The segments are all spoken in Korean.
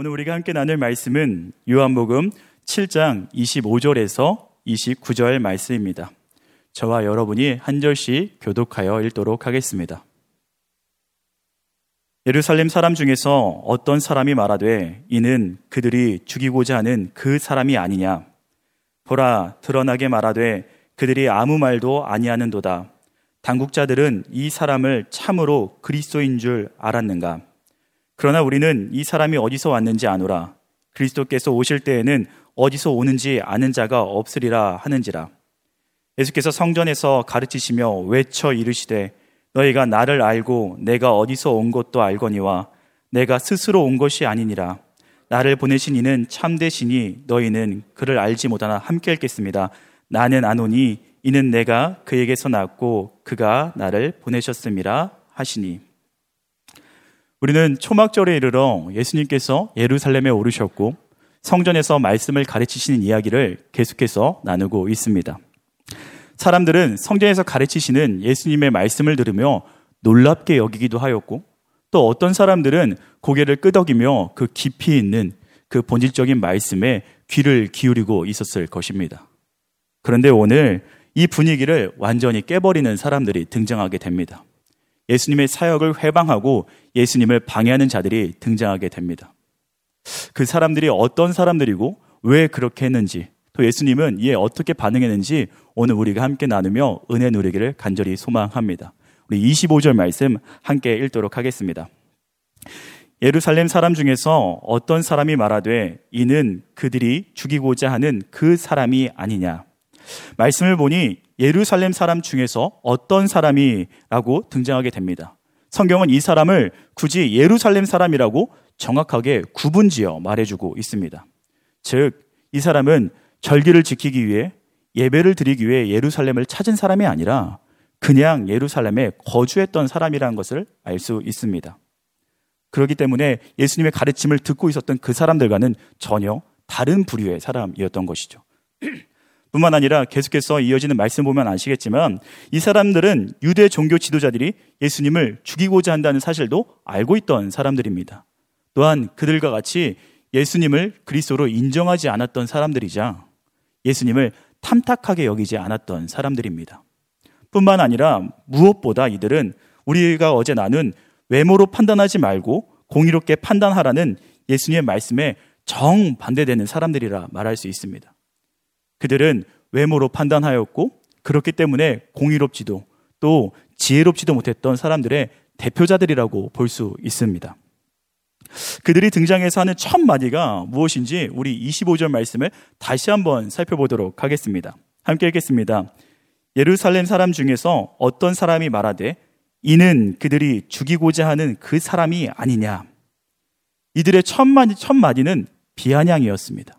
오늘 우리가 함께 나눌 말씀은 요한복음 7장 25절에서 29절 말씀입니다. 저와 여러분이 한 절씩 교독하여 읽도록 하겠습니다. 예루살렘 사람 중에서 어떤 사람이 말하되 이는 그들이 죽이고자 하는 그 사람이 아니냐. 보라, 드러나게 말하되 그들이 아무 말도 아니하는도다. 당국자들은 이 사람을 참으로 그리스도인 줄 알았는가? 그러나 우리는 이 사람이 어디서 왔는지 아노라. 그리스도께서 오실 때에는 어디서 오는지 아는 자가 없으리라 하는지라. 예수께서 성전에서 가르치시며 외쳐 이르시되 너희가 나를 알고 내가 어디서 온 것도 알거니와 내가 스스로 온 것이 아니니라. 나를 보내신 이는 참되시니 너희는 그를 알지 못하나 함께 읽겠습니다. 나는 아노니 이는 내가 그에게서 낳고 그가 나를 보내셨음이라 하시니. 우리는 초막절에 이르러 예수님께서 예루살렘에 오르셨고 성전에서 말씀을 가르치시는 이야기를 계속해서 나누고 있습니다. 사람들은 성전에서 가르치시는 예수님의 말씀을 들으며 놀랍게 여기기도 하였고 또 어떤 사람들은 고개를 끄덕이며 그 깊이 있는 그 본질적인 말씀에 귀를 기울이고 있었을 것입니다. 그런데 오늘 이 분위기를 완전히 깨버리는 사람들이 등장하게 됩니다. 예수님의 사역을 회방하고 예수님을 방해하는 자들이 등장하게 됩니다. 그 사람들이 어떤 사람들이고 왜 그렇게 했는지 또 예수님은 이에 어떻게 반응했는지 오늘 우리가 함께 나누며 은혜 누리기를 간절히 소망합니다. 우리 25절 말씀 함께 읽도록 하겠습니다. 예루살렘 사람 중에서 어떤 사람이 말하되 이는 그들이 죽이고자 하는 그 사람이 아니냐. 말씀을 보니 예루살렘 사람 중에서 어떤 사람이라고 등장하게 됩니다. 성경은 이 사람을 굳이 예루살렘 사람이라고 정확하게 구분지어 말해주고 있습니다. 즉, 이 사람은 절기를 지키기 위해 예배를 드리기 위해 예루살렘을 찾은 사람이 아니라 그냥 예루살렘에 거주했던 사람이라는 것을 알 수 있습니다. 그렇기 때문에 예수님의 가르침을 듣고 있었던 그 사람들과는 전혀 다른 부류의 사람이었던 것이죠. 뿐만 아니라 계속해서 이어지는 말씀 보면 아시겠지만 이 사람들은 유대 종교 지도자들이 예수님을 죽이고자 한다는 사실도 알고 있던 사람들입니다. 또한 그들과 같이 예수님을 그리스도로 인정하지 않았던 사람들이자 예수님을 탐탁하게 여기지 않았던 사람들입니다. 뿐만 아니라 무엇보다 이들은 우리가 어제 나눈 외모로 판단하지 말고 공의롭게 판단하라는 예수님의 말씀에 정반대되는 사람들이라 말할 수 있습니다. 그들은 외모로 판단하였고 그렇기 때문에 공의롭지도 또 지혜롭지도 못했던 사람들의 대표자들이라고 볼 수 있습니다. 그들이 등장해서 하는 첫 마디가 무엇인지 우리 25절 말씀을 다시 한번 살펴보도록 하겠습니다. 함께 읽겠습니다. 예루살렘 사람 중에서 어떤 사람이 말하되 이는 그들이 죽이고자 하는 그 사람이 아니냐. 이들의 첫 마디, 첫 마디는 비아냥이었습니다.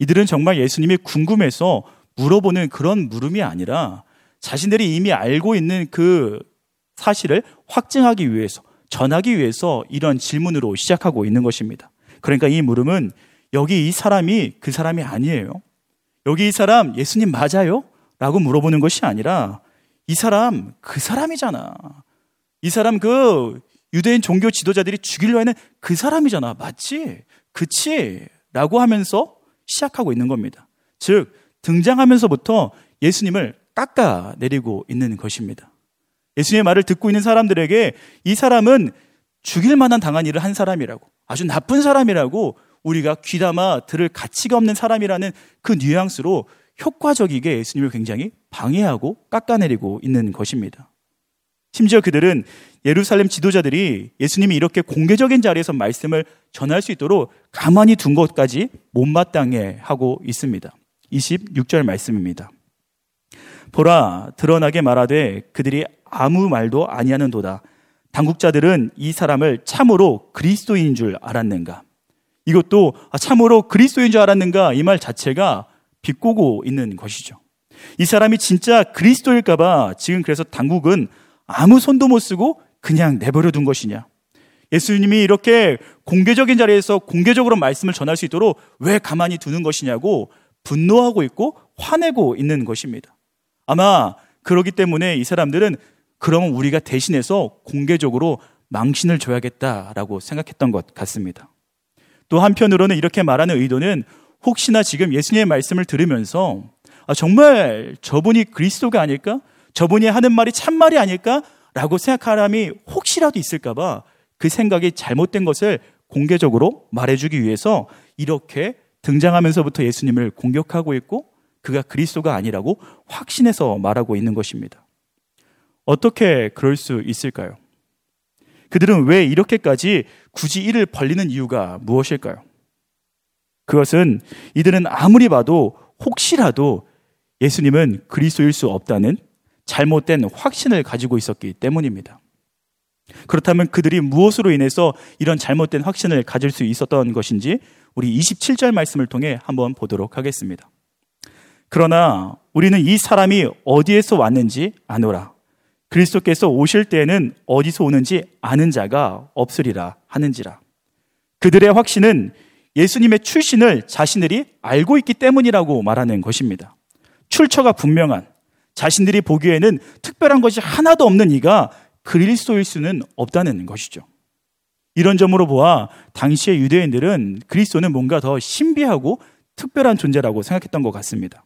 이들은 정말 예수님이 궁금해서 물어보는 그런 물음이 아니라 자신들이 이미 알고 있는 그 사실을 확증하기 위해서, 전하기 위해서 이런 질문으로 시작하고 있는 것입니다. 그러니까 이 물음은 여기 이 사람이 그 사람이 아니에요. 여기 이 사람 예수님 맞아요? 라고 물어보는 것이 아니라 이 사람 그 사람이잖아. 이 사람 그 유대인 종교 지도자들이 죽이려 하는 그 사람이잖아. 맞지? 그치? 라고 하면서 시작하고 있는 겁니다. 즉, 등장하면서부터 예수님을 깎아내리고 있는 것입니다. 예수님의 말을 듣고 있는 사람들에게 이 사람은 죽일 만한 당한 일을 한 사람이라고, 아주 나쁜 사람이라고 우리가 귀담아 들을 가치가 없는 사람이라는 그 뉘앙스로 효과적이게 예수님을 굉장히 방해하고 깎아내리고 있는 것입니다. 심지어 그들은 예루살렘 지도자들이 예수님이 이렇게 공개적인 자리에서 말씀을 전할 수 있도록 가만히 둔 것까지 못마땅해 하고 있습니다. 26절 말씀입니다. 보라 드러나게 말하되 그들이 아무 말도 아니하는도다. 당국자들은 이 사람을 참으로 그리스도인 줄 알았는가? 이것도 아, 참으로 그리스도인 줄 알았는가? 이 말 자체가 비꼬고 있는 것이죠. 이 사람이 진짜 그리스도일까봐 지금 그래서 당국은 아무 손도 못 쓰고 그냥 내버려 둔 것이냐? 예수님이 이렇게 공개적인 자리에서 공개적으로 말씀을 전할 수 있도록 왜 가만히 두는 것이냐고 분노하고 있고 화내고 있는 것입니다. 아마 그러기 때문에 이 사람들은 그러면 우리가 대신해서 공개적으로 망신을 줘야겠다라고 생각했던 것 같습니다. 또 한편으로는 이렇게 말하는 의도는 혹시나 지금 예수님의 말씀을 들으면서 아, 정말 저분이 그리스도가 아닐까? 저분이 하는 말이 참말이 아닐까? 라고 생각하는 사람이 혹시라도 있을까봐 그 생각이 잘못된 것을 공개적으로 말해주기 위해서 이렇게 등장하면서부터 예수님을 공격하고 있고 그가 그리스도가 아니라고 확신해서 말하고 있는 것입니다. 어떻게 그럴 수 있을까요? 그들은 왜 이렇게까지 굳이 이를 벌리는 이유가 무엇일까요? 그것은 이들은 아무리 봐도 혹시라도 예수님은 그리스도일 수 없다는 잘못된 확신을 가지고 있었기 때문입니다. 그렇다면 그들이 무엇으로 인해서 이런 잘못된 확신을 가질 수 있었던 것인지 우리 27절 말씀을 통해 한번 보도록 하겠습니다. 그러나 우리는 이 사람이 어디에서 왔는지 아노라. 그리스도께서 오실 때에는 어디서 오는지 아는 자가 없으리라 하는지라. 그들의 확신은 예수님의 출신을 자신들이 알고 있기 때문이라고 말하는 것입니다. 출처가 분명한 자신들이 보기에는 특별한 것이 하나도 없는 이가 그리스도일 수는 없다는 것이죠. 이런 점으로 보아 당시의 유대인들은 그리스도는 뭔가 더 신비하고 특별한 존재라고 생각했던 것 같습니다.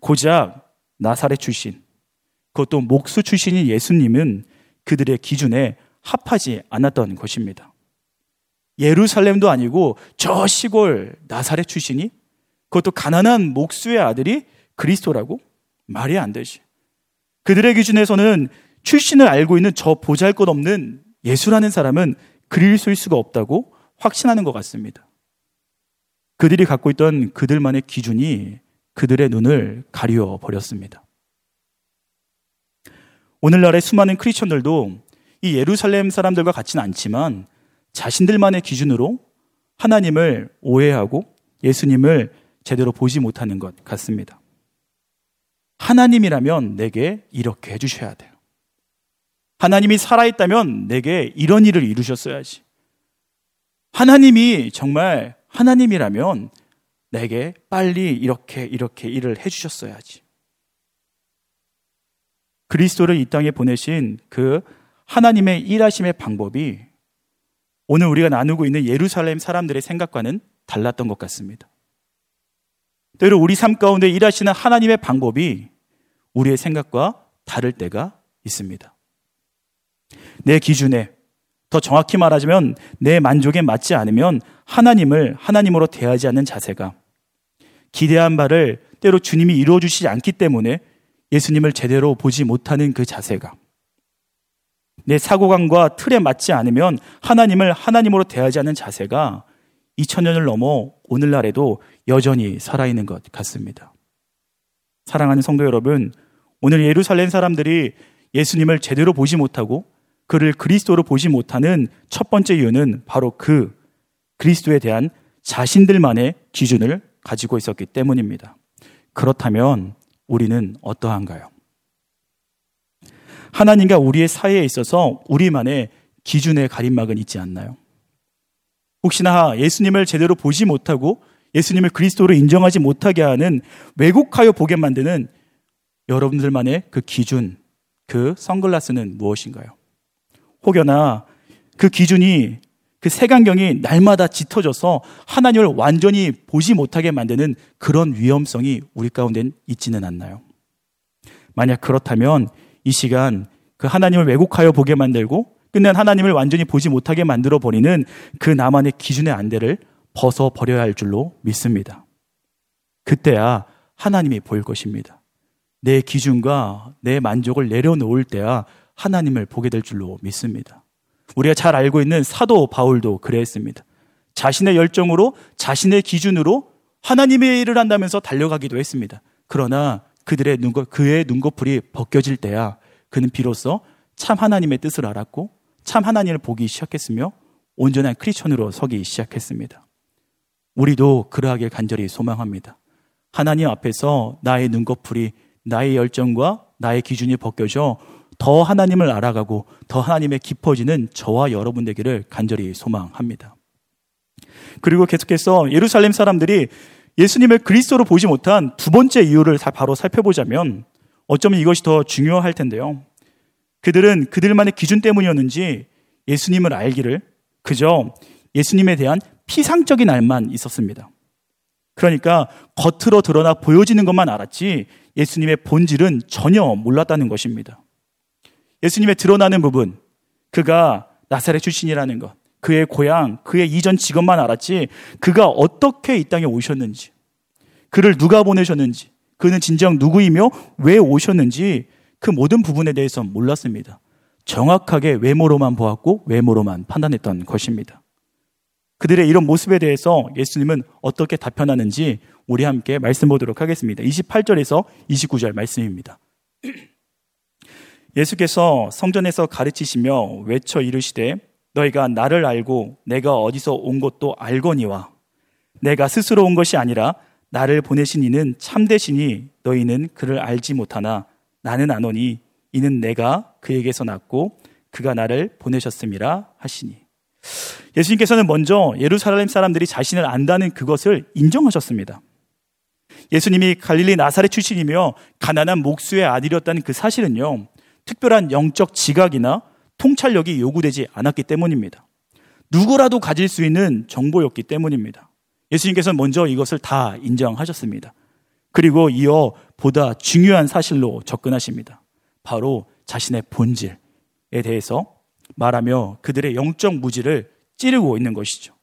고작 나사렛 출신, 그것도 목수 출신인 예수님은 그들의 기준에 합하지 않았던 것입니다. 예루살렘도 아니고 저 시골 나사렛 출신이 그것도 가난한 목수의 아들이 그리스도라고 말이 안 되지. 그들의 기준에서는 출신을 알고 있는 저 보잘 것 없는 예수라는 사람은 그리스도일 수가 없다고 확신하는 것 같습니다. 그들이 갖고 있던 그들만의 기준이 그들의 눈을 가리워 버렸습니다. 오늘날의 수많은 크리스천들도 이 예루살렘 사람들과 같지는 않지만 자신들만의 기준으로 하나님을 오해하고 예수님을 제대로 보지 못하는 것 같습니다. 하나님이라면 내게 이렇게 해주셔야 돼요. 하나님이 살아있다면 내게 이런 일을 이루셨어야지. 하나님이 정말 하나님이라면 내게 빨리 이렇게 이렇게 일을 해주셨어야지. 그리스도를 이 땅에 보내신 그 하나님의 일하심의 방법이 오늘 우리가 나누고 있는 예루살렘 사람들의 생각과는 달랐던 것 같습니다. 때로 우리 삶 가운데 일하시는 하나님의 방법이 우리의 생각과 다를 때가 있습니다. 내 기준에 더 정확히 말하자면 내 만족에 맞지 않으면 하나님을 하나님으로 대하지 않는 자세가 기대한 바를 때로 주님이 이루어 주시지 않기 때문에 예수님을 제대로 보지 못하는 그 자세가 내 사고관과 틀에 맞지 않으면 하나님을 하나님으로 대하지 않는 자세가 2000년을 넘어 오늘날에도 여전히 살아있는 것 같습니다. 사랑하는 성도 여러분, 오늘 예루살렘 사람들이 예수님을 제대로 보지 못하고 그를 그리스도로 보지 못하는 첫 번째 이유는 바로 그 그리스도에 대한 자신들만의 기준을 가지고 있었기 때문입니다. 그렇다면 우리는 어떠한가요? 하나님과 우리의 사이에 있어서 우리만의 기준의 가림막은 있지 않나요? 혹시나 예수님을 제대로 보지 못하고 예수님을 그리스도로 인정하지 못하게 하는 왜곡하여 보게 만드는 여러분들만의 그 기준, 그 선글라스는 무엇인가요? 혹여나 그 기준이 그 색안경이 날마다 짙어져서 하나님을 완전히 보지 못하게 만드는 그런 위험성이 우리 가운데 있지는 않나요? 만약 그렇다면 이 시간 그 하나님을 왜곡하여 보게 만들고 끝낸 하나님을 완전히 보지 못하게 만들어 버리는 그 나만의 기준의 안대를 벗어 버려야 할 줄로 믿습니다. 그때야 하나님이 보일 것입니다. 내 기준과 내 만족을 내려놓을 때야 하나님을 보게 될 줄로 믿습니다. 우리가 잘 알고 있는 사도 바울도 그랬습니다. 자신의 열정으로 자신의 기준으로 하나님의 일을 한다면서 달려가기도 했습니다. 그러나 그들의 눈거, 그의 눈꺼풀이 벗겨질 때야 그는 비로소 참 하나님의 뜻을 알았고 참 하나님을 보기 시작했으며 온전한 크리스천으로 서기 시작했습니다. 우리도 그러하길 간절히 소망합니다. 하나님 앞에서 나의 눈꺼풀이 나의 열정과 나의 기준이 벗겨져 더 하나님을 알아가고 더 하나님의 깊어지는 저와 여러분 되기를 간절히 소망합니다. 그리고 계속해서 예루살렘 사람들이 예수님을 그리스도로 보지 못한 두 번째 이유를 바로 살펴보자면 어쩌면 이것이 더 중요할 텐데요. 그들은 그들만의 기준 때문이었는지 예수님을 알기를 그저 예수님에 대한 피상적인 알만 있었습니다. 그러니까 겉으로 드러나 보여지는 것만 알았지 예수님의 본질은 전혀 몰랐다는 것입니다. 예수님의 드러나는 부분, 그가 나사렛 출신이라는 것, 그의 고향, 그의 이전 직업만 알았지, 그가 어떻게 이 땅에 오셨는지, 그를 누가 보내셨는지, 그는 진정 누구이며 왜 오셨는지 그 모든 부분에 대해서 몰랐습니다. 정확하게 외모로만 보았고 외모로만 판단했던 것입니다. 그들의 이런 모습에 대해서 예수님은 어떻게 답변하는지 우리 함께 말씀 보도록 하겠습니다. 28절에서 29절 말씀입니다. 예수께서 성전에서 가르치시며 외쳐 이르시되 너희가 나를 알고 내가 어디서 온 것도 알거니와 내가 스스로 온 것이 아니라 나를 보내신 이는 참되시니 너희는 그를 알지 못하나 나는 아노니 이는 내가 그에게서 났고 그가 나를 보내셨음이라 하시니 예수님께서는 먼저 예루살렘 사람들이 자신을 안다는 그것을 인정하셨습니다. 예수님이 갈릴리 나사렛 출신이며 가난한 목수의 아들이었다는 그 사실은요, 특별한 영적 지각이나 통찰력이 요구되지 않았기 때문입니다. 누구라도 가질 수 있는 정보였기 때문입니다. 예수님께서는 먼저 이것을 다 인정하셨습니다. 그리고 이어 보다 중요한 사실로 접근하십니다. 바로 자신의 본질에 대해서 말하며 그들의 영적 무지를 찌르고 있는 것이죠.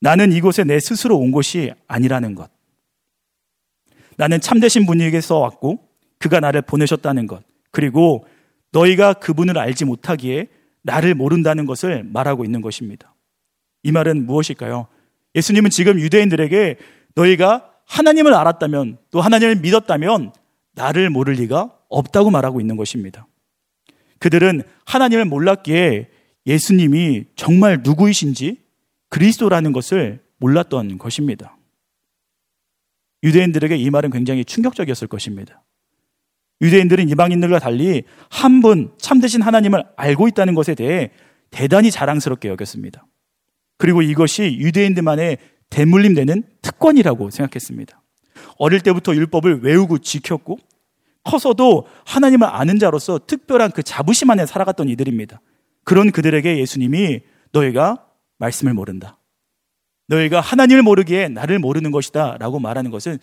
나는 이곳에 내 스스로 온 것이 아니라는 것. 나는 참되신 분에게서 왔고 그가 나를 보내셨다는 것. 그리고 너희가 그분을 알지 못하기에 나를 모른다는 것을 말하고 있는 것입니다. 이 말은 무엇일까요? 예수님은 지금 유대인들에게 너희가 하나님을 알았다면 또 하나님을 믿었다면 나를 모를 리가 없다고 말하고 있는 것입니다. 그들은 하나님을 몰랐기에 예수님이 정말 누구이신지 그리스도라는 것을 몰랐던 것입니다. 유대인들에게 이 말은 굉장히 충격적이었을 것입니다. 유대인들은 이방인들과 달리 한 분 참되신 하나님을 알고 있다는 것에 대해 대단히 자랑스럽게 여겼습니다. 그리고 이것이 유대인들만의 대물림되는 특권이라고 생각했습니다. 어릴 때부터 율법을 외우고 지켰고 커서도 하나님을 아는 자로서 특별한 그 자부심 안에 살아갔던 이들입니다. 그런 그들에게 예수님이 너희가 말씀을 모른다. 너희가 하나님을 모르기에 나를 모르는 것이다. 라고 말하는 것은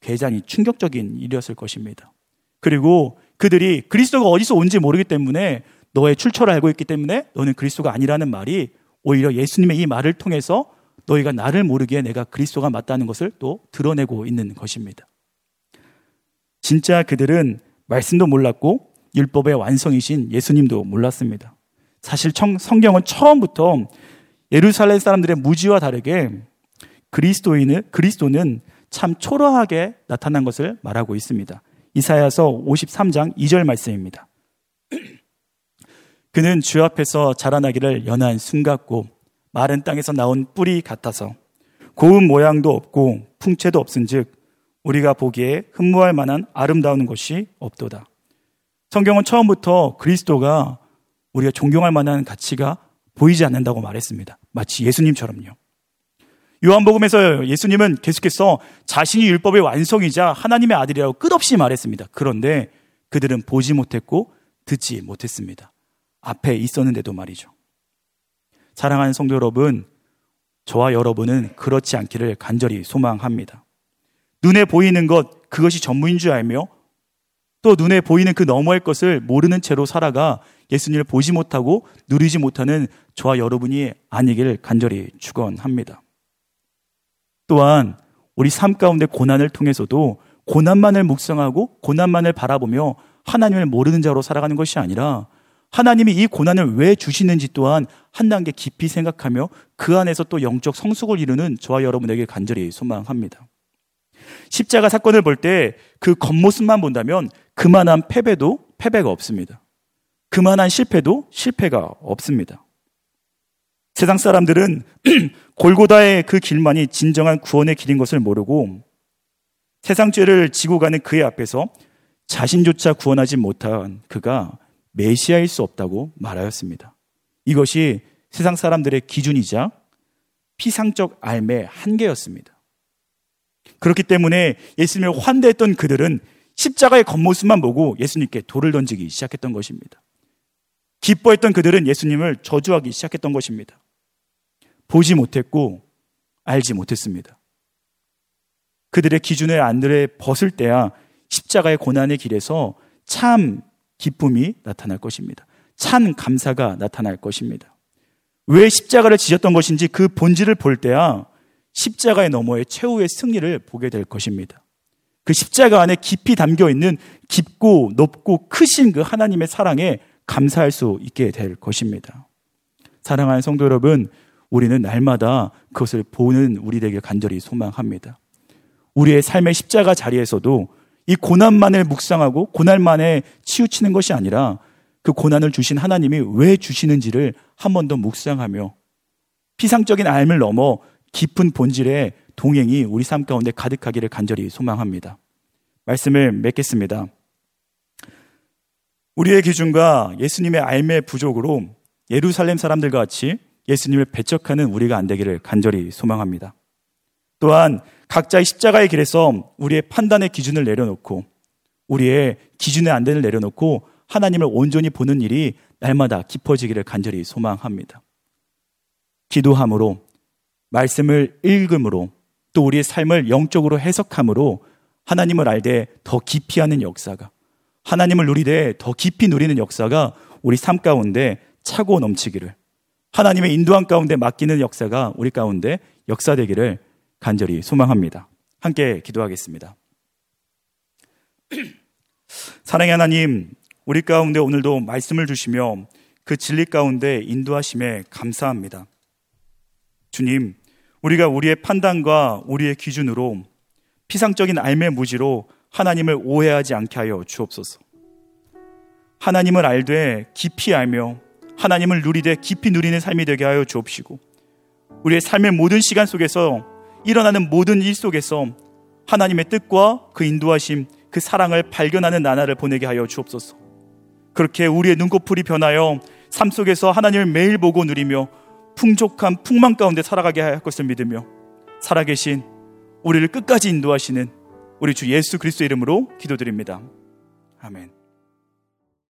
굉장히 충격적인 일이었을 것입니다. 그리고 그들이 그리스도가 어디서 온지 모르기 때문에 너의 출처를 알고 있기 때문에 너는 그리스도가 아니라는 말이 오히려 예수님의 이 말을 통해서 너희가 나를 모르기에 내가 그리스도가 맞다는 것을 또 드러내고 있는 것입니다. 진짜 그들은 말씀도 몰랐고 율법의 완성이신 예수님도 몰랐습니다. 사실 성경은 처음부터 예루살렘 사람들의 무지와 다르게 그리스도인은 그리스도는 참 초라하게 나타난 것을 말하고 있습니다. 이사야서 53장 2절 말씀입니다. 그는 주 앞에서 자라나기를 연한 순 같고 마른 땅에서 나온 뿌리 같아서 고운 모양도 없고 풍채도 없은즉 우리가 보기에 흠모할 만한 아름다운 것이 없도다. 성경은 처음부터 그리스도가 우리가 존경할 만한 가치가 보이지 않는다고 말했습니다. 마치 예수님처럼요. 요한복음에서 예수님은 계속해서 자신이 율법의 완성이자 하나님의 아들이라고 끝없이 말했습니다. 그런데 그들은 보지 못했고 듣지 못했습니다. 앞에 있었는데도 말이죠. 사랑하는 성도 여러분, 저와 여러분은 그렇지 않기를 간절히 소망합니다. 눈에 보이는 것, 그것이 전부인 줄 알며 또 눈에 보이는 그 너머의 것을 모르는 채로 살아가 예수님을 보지 못하고 누리지 못하는 저와 여러분이 아니기를 간절히 축원합니다. 또한 우리 삶 가운데 고난을 통해서도 고난만을 묵상하고 고난만을 바라보며 하나님을 모르는 자로 살아가는 것이 아니라 하나님이 이 고난을 왜 주시는지 또한 한 단계 깊이 생각하며 그 안에서 또 영적 성숙을 이루는 저와 여러분에게 간절히 소망합니다. 십자가 사건을 볼 때 그 겉모습만 본다면 그만한 패배도 패배가 없습니다. 그만한 실패도 실패가 없습니다. 세상 사람들은 골고다의 그 길만이 진정한 구원의 길인 것을 모르고 세상 죄를 지고 가는 그의 앞에서 자신조차 구원하지 못한 그가 메시아일 수 없다고 말하였습니다. 이것이 세상 사람들의 기준이자 피상적 알의 한계였습니다. 그렇기 때문에 예수님을 환대했던 그들은 십자가의 겉모습만 보고 예수님께 돌을 던지기 시작했던 것입니다. 기뻐했던 그들은 예수님을 저주하기 시작했던 것입니다. 보지 못했고 알지 못했습니다. 그들의 기준의 안들에 벗을 때야 십자가의 고난의 길에서 참 기쁨이 나타날 것입니다. 참 감사가 나타날 것입니다. 왜 십자가를 지셨던 것인지 그 본질을 볼 때야 십자가의 너머의 최후의 승리를 보게 될 것입니다. 그 십자가 안에 깊이 담겨 있는 깊고 높고 크신 그 하나님의 사랑에 감사할 수 있게 될 것입니다. 사랑하는 성도 여러분, 우리는 날마다 그것을 보는 우리에게 간절히 소망합니다. 우리의 삶의 십자가 자리에서도 이 고난만을 묵상하고 고난만에 치우치는 것이 아니라 그 고난을 주신 하나님이 왜 주시는지를 한 번 더 묵상하며 피상적인 알을 넘어 깊은 본질의 동행이 우리 삶 가운데 가득하기를 간절히 소망합니다. 말씀을 맺겠습니다. 우리의 기준과 예수님의 알매 부족으로 예루살렘 사람들과 같이 예수님을 배척하는 우리가 안 되기를 간절히 소망합니다. 또한 각자의 십자가의 길에서 우리의 판단의 기준을 내려놓고 우리의 기준의 안대를 내려놓고 하나님을 온전히 보는 일이 날마다 깊어지기를 간절히 소망합니다. 기도함으로 말씀을 읽음으로 또 우리의 삶을 영적으로 해석함으로 하나님을 알되 더 깊이 하는 역사가 하나님을 누리되 더 깊이 누리는 역사가 우리 삶 가운데 차고 넘치기를 하나님의 인도함 가운데 맡기는 역사가 우리 가운데 역사되기를 간절히 소망합니다. 함께 기도하겠습니다. 사랑의 하나님, 우리 가운데 오늘도 말씀을 주시며 그 진리 가운데 인도하심에 감사합니다. 주님, 우리가 우리의 판단과 우리의 기준으로 피상적인 알매 무지로 하나님을 오해하지 않게 하여 주옵소서. 하나님을 알되 깊이 알며 하나님을 누리되 깊이 누리는 삶이 되게 하여 주옵시고 우리의 삶의 모든 시간 속에서 일어나는 모든 일 속에서 하나님의 뜻과 그 인도하심, 그 사랑을 발견하는 나날을 보내게 하여 주옵소서. 그렇게 우리의 눈꺼풀이 변하여 삶 속에서 하나님을 매일 보고 누리며 풍족한 풍망 가운데 살아가게 할 것을 믿으며 살아계신 우리를 끝까지 인도하시는 우리 주 예수 그리스도 이름으로 기도드립니다. 아멘.